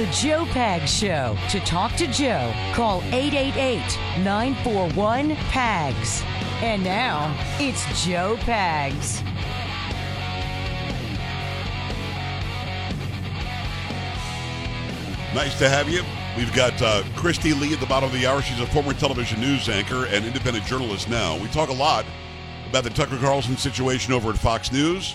The Joe Pag Show. To talk to Joe, call 888 941 PAGS. And now, it's Joe Pags. Nice to have you. We've got uh, Kristi Leigh at the bottom of the hour. She's a former television news anchor and independent journalist now. We talk a lot about the Tucker Carlson situation over at Fox News.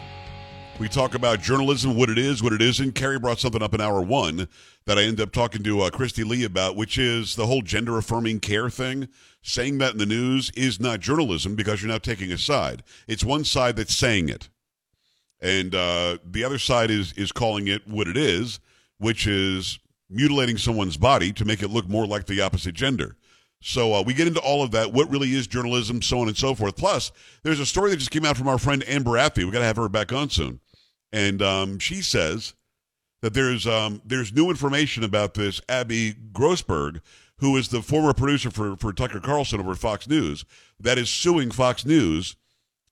We talk about journalism, what it is, what it isn't. Carrie brought something up in hour one that I ended up talking to uh, Kristi Leigh about, which is the whole gender affirming care thing. Saying that in the news is not journalism because you're not taking a side. It's one side that's saying it, and uh, the other side is is calling it what it is, which is mutilating someone's body to make it look more like the opposite gender. So uh, we get into all of that. What really is journalism, so on and so forth. Plus, there's a story that just came out from our friend Amber Athey. We got to have her back on soon, and um, she says that there's um, there's new information about this Abby Grossberg, who is the former producer for for Tucker Carlson over Fox News, that is suing Fox News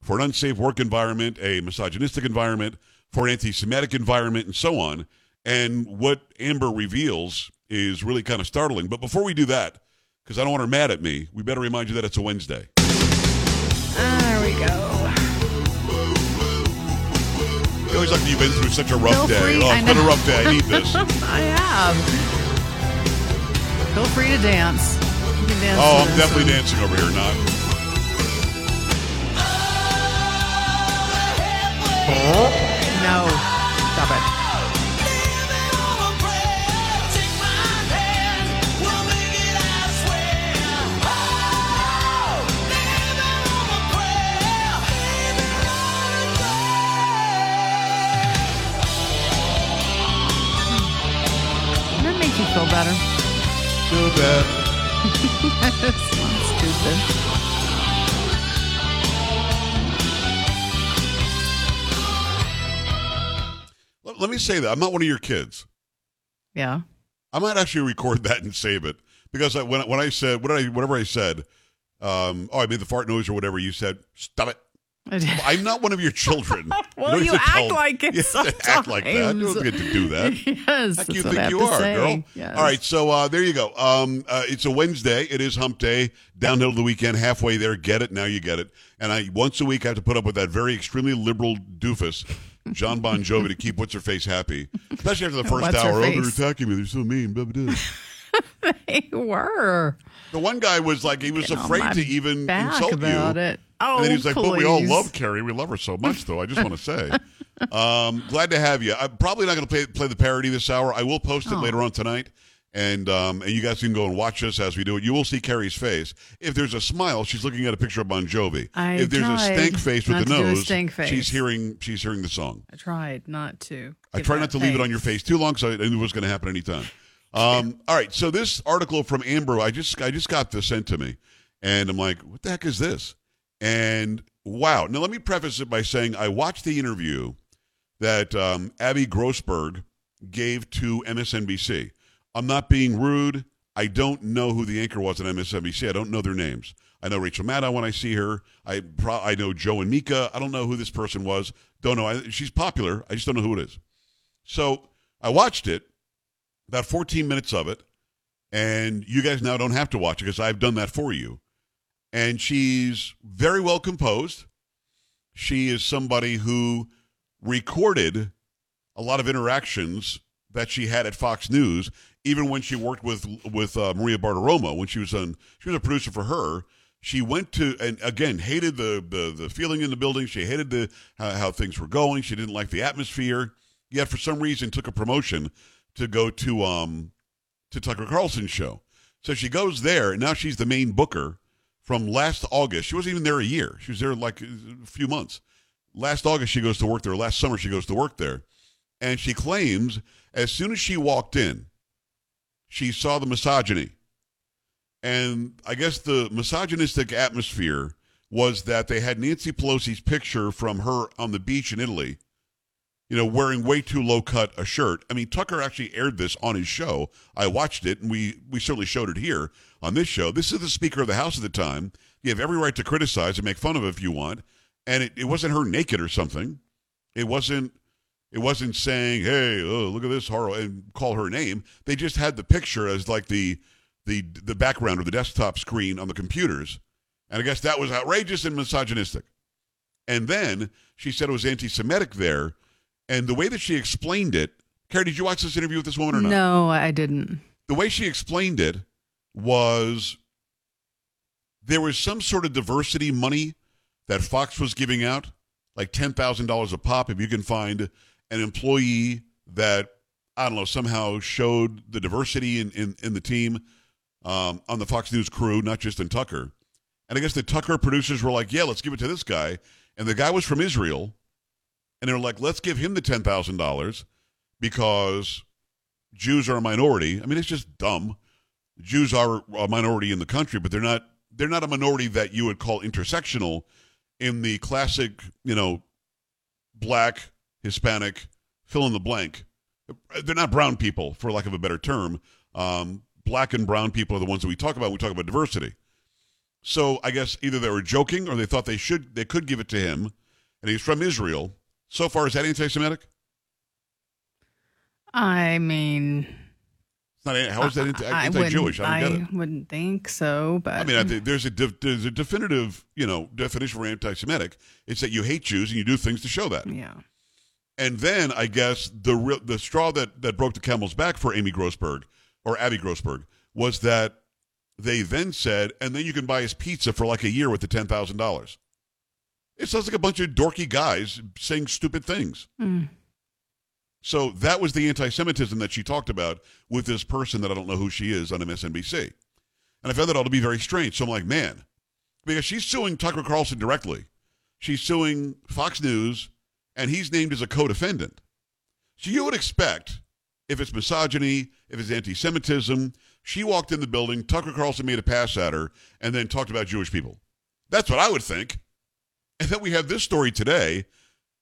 for an unsafe work environment, a misogynistic environment, for an anti-Semitic environment, and so on. And what Amber reveals is really kind of startling. But before we do that, because I don't want her mad at me, we better remind you that it's a Wednesday. There we go. Always like you've been through such a rough Feel day. free- oh, I it's been a rough day. I need this. I have. Feel free to dance. You can dance Oh, I'm definitely one. dancing over here. Not. No. Too bad. That's stupid. Let, let me say that I'm not one of your kids. Yeah. I might actually record that and save it because I, when when I said what did I whatever I said, um, oh I made the fart noise or whatever you said. Stop it. I'm not one of your children. Well, you to act like it You have act like that. You sometimes. don't get to do that. yes. Do you think you are, say. girl? Yes. All right, so uh, there you go. Um, uh, it's a Wednesday. It is Hump Day. Downhill to the weekend. Halfway there. Get it now. You get it. And I once a week I have to put up with that very extremely liberal doofus, John Bon Jovi, to keep what's her face happy, especially after the first What's hour. Oh, they're attacking me. They're so mean. They were. The one guy was like he was Getting afraid to even insult about you. it. Oh, and then he's like, "But we all love Carrie. We love her so much, though." I just want to say, um, glad to have you. I'm probably not going to play play the parody this hour. I will post it Oh. later on tonight, and um, and you guys can go and watch us as we do it. You will see Carrie's face. If there's a smile, she's looking at a picture of Bon Jovi. I if there's a stank face with the to do a nose, face. she's hearing she's hearing the song. I tried not to. I try not to leave it on your face too long, so I knew it was going to happen anytime. Um, all right, so this article from Amber, I just I just got this sent to me, and I'm like, what the heck is this? And wow! Now let me preface it by saying I watched the interview that um, Abby Grossberg gave to MSNBC. I'm not being rude. I don't know who the anchor was at MSNBC. I don't know their names. I know Rachel Maddow when I see her. I pro- I know Joe and Mika. I don't know who this person was. Don't know. I, she's popular. I just don't know who it is. So I watched it, about 14 minutes of it, and you guys now don't have to watch it because I've done that for you. And she's very well composed. She is somebody who recorded a lot of interactions that she had at Fox News, even when she worked with with uh, Maria Bartiromo when she was on. She was a producer for her. She went to and again hated the the, the feeling in the building. She hated the how, how things were going. She didn't like the atmosphere. Yet for some reason took a promotion to go to um to Tucker Carlson's show. So she goes there, and now she's the main booker from last August. She wasn't even there a year. She was there like a few months. Last August, she goes to work there. Last summer, she goes to work there. And she claims as soon as she walked in, she saw the misogyny. And I guess the misogynistic atmosphere was that they had Nancy Pelosi's picture from her on the beach in Italy, you know, wearing way too low cut a shirt. I mean, Tucker actually aired this on his show. I watched it, and we we certainly showed it here on this show. This is the Speaker of the House at the time. You have every right to criticize and make fun of if you want. And it, it wasn't her naked or something. It wasn't It wasn't saying, "Hey, oh, look at this horror," and call her name. They just had the picture as like the the the background or the desktop screen on the computers, and I guess that was outrageous and misogynistic. And then she said it was anti-Semitic there, and the way that she explained it. Carrie, did you watch this interview with this woman or not? No, I didn't. the way she explained it was there was some sort of diversity money that Fox was giving out, like $10,000 a pop if you can find an employee that, I don't know, somehow showed the diversity in, in, in the team um, on the Fox News crew, not just in Tucker. And I guess the Tucker producers were like, yeah, let's give it to this guy. And the guy was from Israel. And they're like, let's give him the $10,000 because Jews are a minority. I mean, it's just dumb. Jews are a minority in the country, but they're not they're not a minority that you would call intersectional in the classic, you know, black, Hispanic, fill in the blank. They're not brown people, for lack of a better term. Um, black and brown people are the ones that we talk about. when We talk about diversity. So I guess either they were joking or they thought they should they could give it to him, and he's from Israel. So far, is that anti-Semitic? I mean, It's not. How is that anti- I wouldn't, I don't get it. I wouldn't think so, but I mean, I think there's a de- there's a definitive, you know, definition for anti-Semitic. It's that you hate Jews and you do things to show that. yeah. And then I guess the real the straw that that broke the camel's back for Amy Grossberg or Abby Grossberg was that they then said, and then you can buy his pizza for like a year with the ten thousand dollars. It sounds like a bunch of dorky guys saying stupid things. Mm. So that was the anti-Semitism that she talked about with this person that I don't know who she is on MSNBC. And I found that all to be very strange. So I'm like, man, because she's suing Tucker Carlson directly. She's suing Fox News, and he's named as a co-defendant. So you would expect, if it's misogyny, if it's anti-Semitism, she walked in the building, Tucker Carlson made a pass at her, and then talked about Jewish people. That's what I would think. And then we have this story today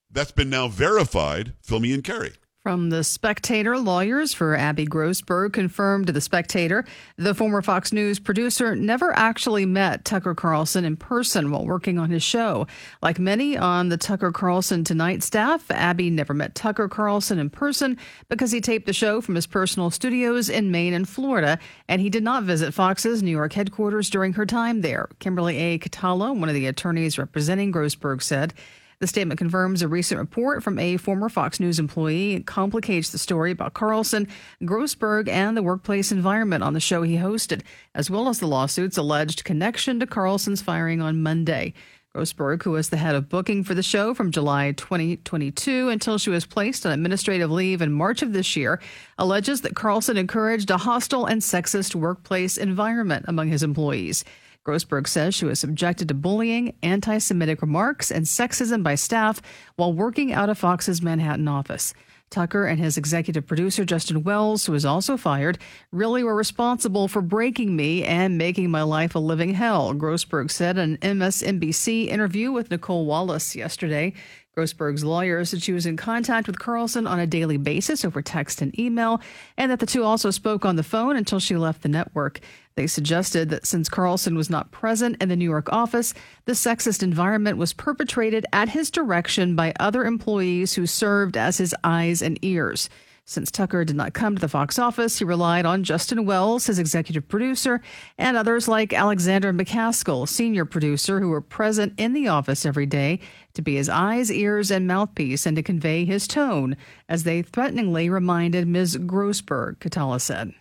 that's been now verified. Me in, Carrie. From the Spectator, lawyers for Abby Grossberg confirmed to the Spectator the former Fox News producer never actually met Tucker Carlson in person while working on his show. Like many on the Tucker Carlson Tonight staff, Abby never met Tucker Carlson in person because he taped the show from his personal studios in Maine and Florida, and he did not visit Fox's New York headquarters during her time there. Kimberly A. Catala, one of the attorneys representing Grossberg, said. The statement confirms a recent report from a former Fox News employee. It complicates the story about Carlson, Grossberg, and the workplace environment on the show he hosted, as well as the lawsuit's alleged connection to Carlson's firing on Monday. Grossberg, who was the head of booking for the show from July 2022 until she was placed on administrative leave in March of this year, alleges that Carlson encouraged a hostile and sexist workplace environment among his employees. Grossberg says she was subjected to bullying, anti Semitic remarks, and sexism by staff while working out of Fox's Manhattan office. Tucker and his executive producer, Justin Wells, who was also fired, really were responsible for breaking me and making my life a living hell, Grossberg said in an MSNBC interview with Nicolle Wallace yesterday. Grossberg's lawyer said she was in contact with Carlson on a daily basis over text and email, and that the two also spoke on the phone until she left the network. They suggested that since Carlson was not present in the New York office, the sexist environment was perpetrated at his direction by other employees who served as his eyes and ears. Since Tucker did not come to the Fox office, he relied on Justin Wells, his executive producer, and others like Alexander McCaskill, senior producer, who were present in the office every day to be his eyes, ears, and mouthpiece and to convey his tone, as they threateningly reminded Ms. Grossberg, Catala said.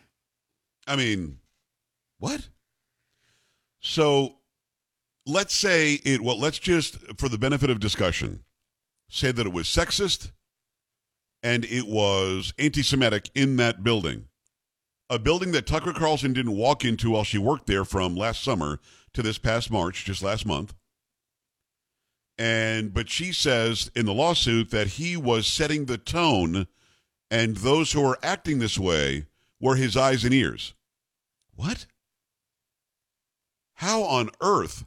I mean, what? So let's say it, well, let's just, for the benefit of discussion, say that it was sexist and it was anti Semitic in that building. A building that Tucker Carlson didn't walk into while she worked there from last summer to this past March, just last month. And, but she says in the lawsuit that he was setting the tone and those who are acting this way were his eyes and ears. What? How on earth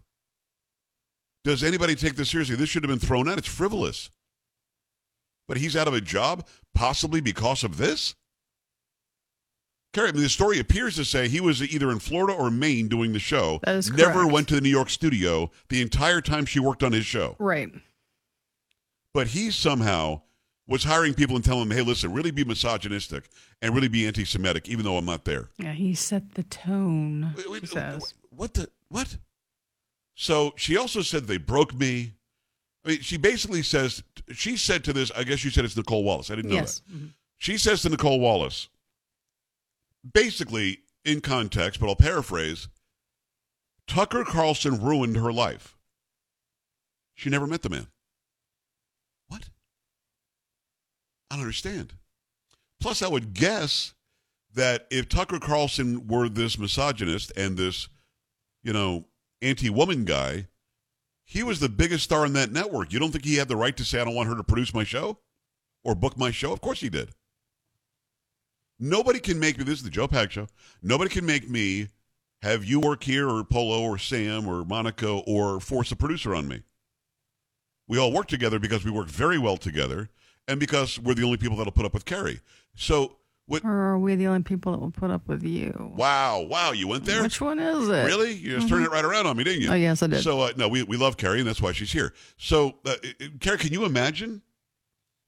does anybody take this seriously? This should have been thrown out. It's frivolous. But he's out of a job, possibly because of this? Carrie, I mean, the story appears to say he was either in Florida or Maine doing the show. That is Never correct. went to the New York studio the entire time she worked on his show. Right. But he somehow was hiring people and telling them, hey, listen, really be misogynistic and really be anti Semitic, even though I'm not there. Yeah, he set the tone. Wait, wait, she says. What the? What? So she also said they broke me. I mean, she basically says, she said to this, I guess you said it's Nicolle Wallace. I didn't know Yes. that. Mhm. She says to Nicolle Wallace, basically in context, but I'll paraphrase Tucker Carlson ruined her life. She never met the man. What? I don't understand. Plus, I would guess that if Tucker Carlson were this misogynist and this, you know, anti woman guy, he was the biggest star in that network. You don't think he had the right to say, I don't want her to produce my show or book my show? Of course he did. Nobody can make me, this is the Joe Pag show. Nobody can make me have you work here or Polo or Sam or Monica or force a producer on me. We all work together because we work very well together and because we're the only people that'll put up with Carrie. So, what? Or are we the only people that will put up with you? Wow, wow, you went there? Which one is it? Really? You just turned it right around on me, didn't you? Oh, yes, I did. So, uh, no, we, we love Carrie, and that's why she's here. So, uh, Carrie, can you imagine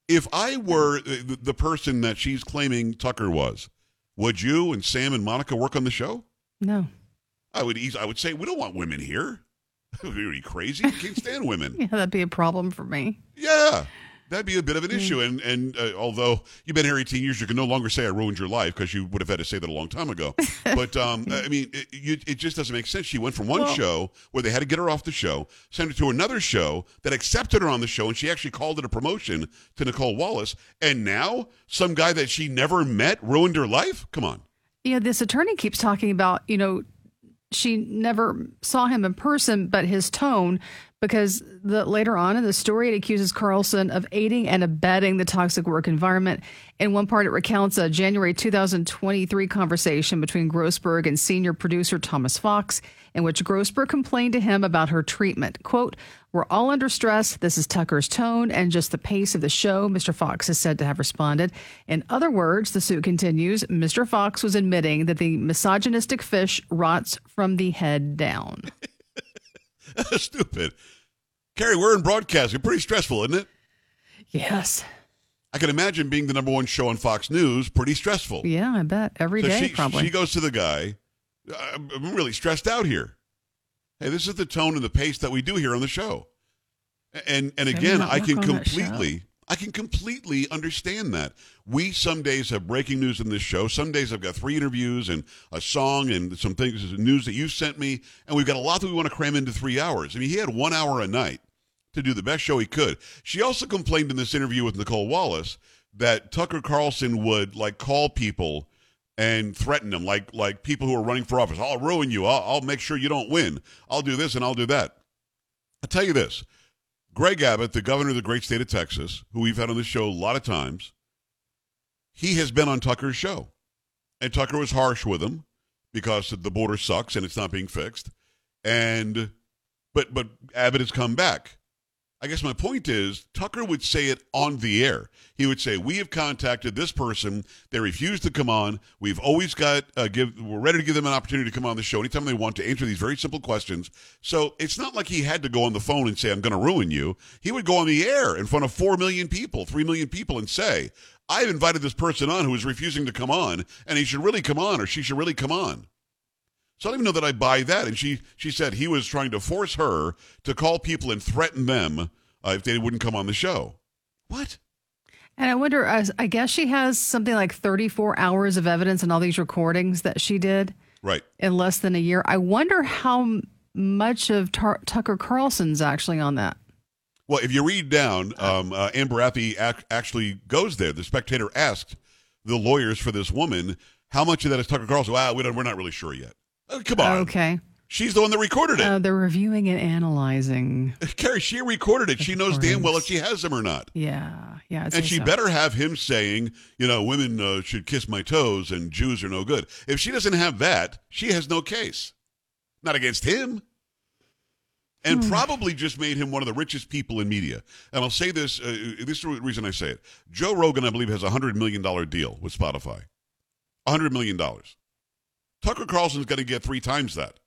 if I were the, person that she's claiming Tucker was? Would you and Sam and Monica work on the show? No. I would. eas- I would say we don't want women here. Are you crazy? You can't stand women. Yeah, that'd be a problem for me. Yeah, that'd be a bit of an issue. And and uh, although you've been here 18 years, you can no longer say I ruined your life because you would have had to say that a long time ago. But um, I mean, it, you, it just doesn't make sense. She went from one Well- show where they had to get her off the show, send her to another show that accepted her on the show, and she actually called it a promotion to Nicolle Wallace. And now some guy that she never met ruined her life. Come on. Yeah, this attorney keeps talking about, you know, she never saw him in person, but his tone, because the later on in the story, it accuses Carlson of aiding and abetting the toxic work environment. In one part, it recounts a January 2023 conversation between Grossberg and senior producer Thomas Fox, in which Grossberg complained to him about her treatment. Quote, We're all under stress. This is Tucker's tone and just the pace of the show, Mr. Fox is said to have responded. In other words, the suit continues, Mr. Fox was admitting that the misogynistic fish rots from the head down. Stupid. Carrie, we're in broadcasting. Pretty stressful, isn't it? Yes. I can imagine being the number one show on Fox News. Pretty stressful. Yeah, I bet. every day, so she, probably. she goes to the guy. I'm really stressed out here. Hey, this is the tone and the pace that we do here on the show. And and again, I can on that show? completely I can completely understand that. We some days have breaking news in this show. Some days I've got three interviews and a song and some things news that you sent me, and we've got a lot that we want to cram into three hours. I mean, he had one hour a night to do the best show he could. She also complained in this interview with Nicolle Wallace that Tucker Carlson would like call people and threaten them, like like people who are running for office. I'll ruin you. I'll, I'll make sure you don't win. I'll do this and I'll do that. I'll tell you this: Greg Abbott, the governor of the great state of Texas, who we've had on the show a lot of times, he has been on Tucker's show, and Tucker was harsh with him because the border sucks and it's not being fixed. And but but Abbott has come back. I guess my point is Tucker would say it on the air. He would say, "We have contacted this person. They refuse to come on. We've always got uh, give. We're ready to give them an opportunity to come on the show anytime they want to answer these very simple questions." So it's not like he had to go on the phone and say, "I'm going to ruin you." He would go on the air in front of four million people, three million people, and say, "I've invited this person on who is refusing to come on, and he should really come on, or she should really come on." So I don't even know that I buy that. And she she said he was trying to force her to call people and threaten them uh, if they wouldn't come on the show. What? And I wonder, I I guess she has something like 34 hours of evidence and all these recordings that she did Right. in less than a year. I wonder how much of Tar- Tucker Carlson's actually on that. Well, if you read down, um, uh, Amber Athey ac- actually goes there. The Spectator asked the lawyers for this woman how much of that is Tucker Carlson. Well, we don't, we're not really sure yet. Oh, come on. Okay. She's the one that recorded it. Uh, they're reviewing and analyzing. Carrie, she recorded it. She knows damn well if she has them or not. Yeah. Yeah. And she so. better have him saying, you know, women uh, should kiss my toes and Jews are no good. If she doesn't have that, she has no case. Not against him. And Hmm. probably just made him one of the richest people in media. And I'll say this uh, this is the reason I say it. Joe Rogan, I believe, has a $100 million deal with Spotify. $100 million. Tucker Carlson's going to get three times that.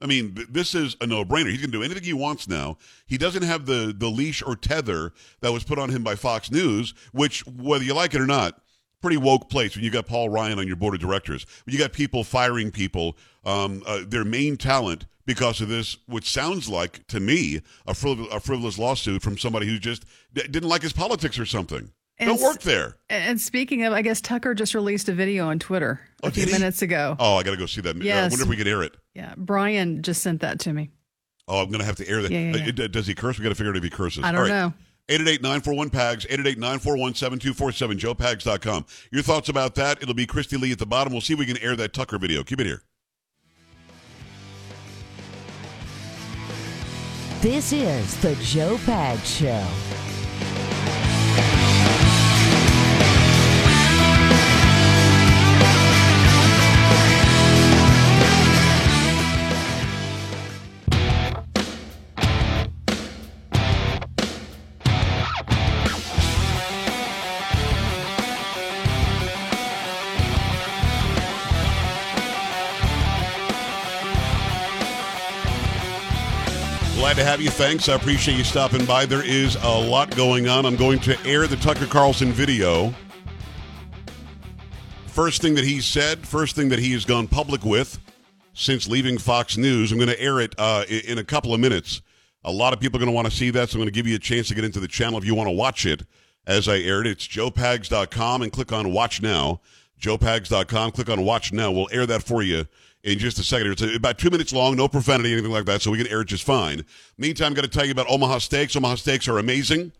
I mean, th- this is a no-brainer. He can do anything he wants now. He doesn't have the the leash or tether that was put on him by Fox News, which, whether you like it or not, pretty woke place when you got Paul Ryan on your board of directors. When you got people firing people, um, uh, their main talent because of this, which sounds like to me a, frivol- a frivolous lawsuit from somebody who just d- didn't like his politics or something. And Don't work there. And speaking of, I guess Tucker just released a video on Twitter Oh, a few minutes ago. Oh, I got to go see that. I Yes. wonder if we can air it. Yeah, Brian just sent that to me. Oh, I'm going to have to air that. Yeah, yeah, yeah. Uh, Does he curse? We got to figure out if he curses. I don't right. know. 888-941-PAGS, 888-941-7247, joepags.com. Your thoughts about that? It'll be Kristi Leigh at the bottom. We'll see if we can air that Tucker video. Keep it here. This is the Joe Pag Show. Have you. Thanks. I appreciate you stopping by. There is a lot going on. I'm going to air the Tucker Carlson video. First thing that he said, first thing that he has gone public with since leaving Fox News. I'm going to air it uh, in a couple of minutes. A lot of people are going to want to see that, so I'm going to give you a chance to get into the channel if you want to watch it as I air it. It's joepags.com and click on Watch Now. joepags.com, click on Watch Now. We'll air that for you in just a second. It's about two minutes long, no profanity, anything like that, so we can air it just fine. Meantime, I'm going to tell you about Omaha Steaks. Omaha Steaks are amazing.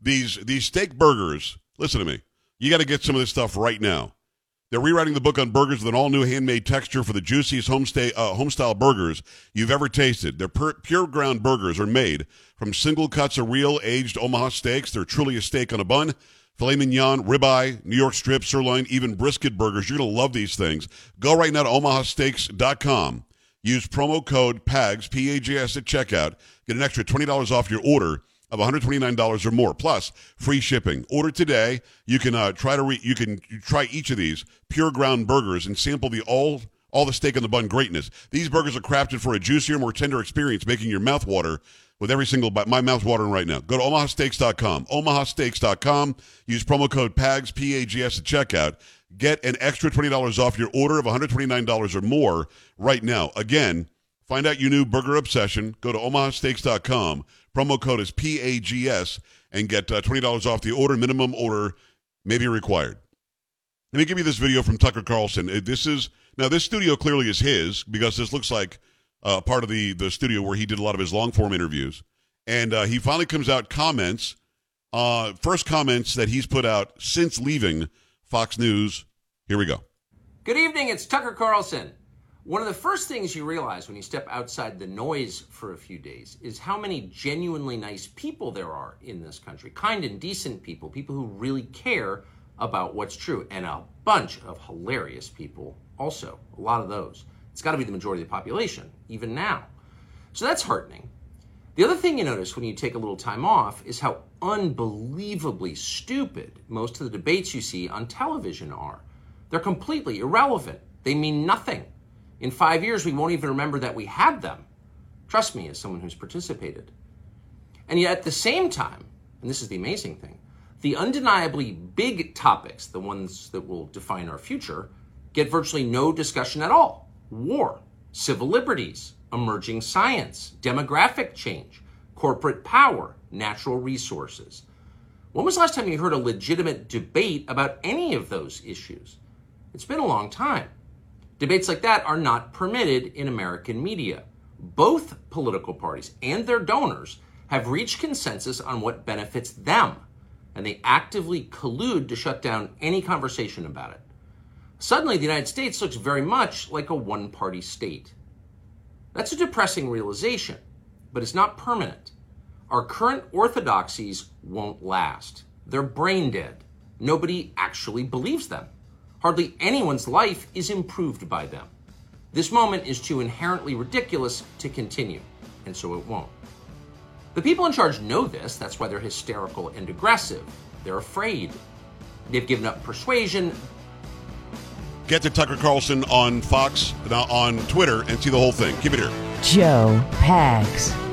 These these steak burgers. Listen to me. You got to get some of this stuff right now. They're rewriting the book on burgers with an all new handmade texture for the juiciest homestay, uh, homestyle burgers you've ever tasted. Their pur- pure ground burgers are made from single cuts of real aged Omaha steaks. They're truly a steak on a bun. Filet mignon, ribeye, New York strip, sirloin, even brisket burgers. You're going to love these things. Go right now to omahasteaks.com. Use promo code PAGS, P-A-G-S at checkout. Get an extra $20 off your order of $129 or more, plus free shipping. Order today. You can uh, try to re- you can try each of these pure ground burgers and sample the all all the steak on the bun greatness. These burgers are crafted for a juicier, more tender experience, making your mouth water with every single bite. My mouth's watering right now. Go to omahasteaks.com. omahasteaks.com. Use promo code PAGS, P-A-G-S at checkout. Get an extra $20 off your order of $129 or more right now. Again, Find out your new burger obsession. Go to omahasteaks.com. Promo code is PAGS and get uh, $20 off the order. Minimum order may be required. Let me give you this video from Tucker Carlson. Uh, This is now this studio clearly is his because this looks like uh, part of the the studio where he did a lot of his long form interviews. And uh, he finally comes out comments. Uh, first comments that he's put out since leaving Fox News. Here we go. Good evening, it's Tucker Carlson. One of the first things you realize when you step outside the noise for a few days is how many genuinely nice people there are in this country. Kind and decent people, people who really care about what's true, and a bunch of hilarious people also. A lot of those. It's got to be the majority of the population, even now. So that's heartening. The other thing you notice when you take a little time off is how unbelievably stupid most of the debates you see on television are. They're completely irrelevant. They mean nothing. In five years, we won't even remember that we had them. Trust me, as someone who's participated. And yet, at the same time, and this is the amazing thing, the undeniably big topics, the ones that will define our future, get virtually no discussion at all war, civil liberties, emerging science, demographic change, corporate power, natural resources. When was the last time you heard a legitimate debate about any of those issues? It's been a long time. Debates like that are not permitted in American media. Both political parties and their donors have reached consensus on what benefits them, and they actively collude to shut down any conversation about it. Suddenly, the United States looks very much like a one party state. That's a depressing realization, but it's not permanent. Our current orthodoxies won't last. They're brain dead. Nobody actually believes them. Hardly anyone's life is improved by them. This moment is too inherently ridiculous to continue, and so it won't. The people in charge know this, that's why they're hysterical and aggressive. They're afraid. They've given up persuasion, Get to Tucker Carlson on Fox, on Twitter, and see the whole thing. Keep it here. Joe Pags.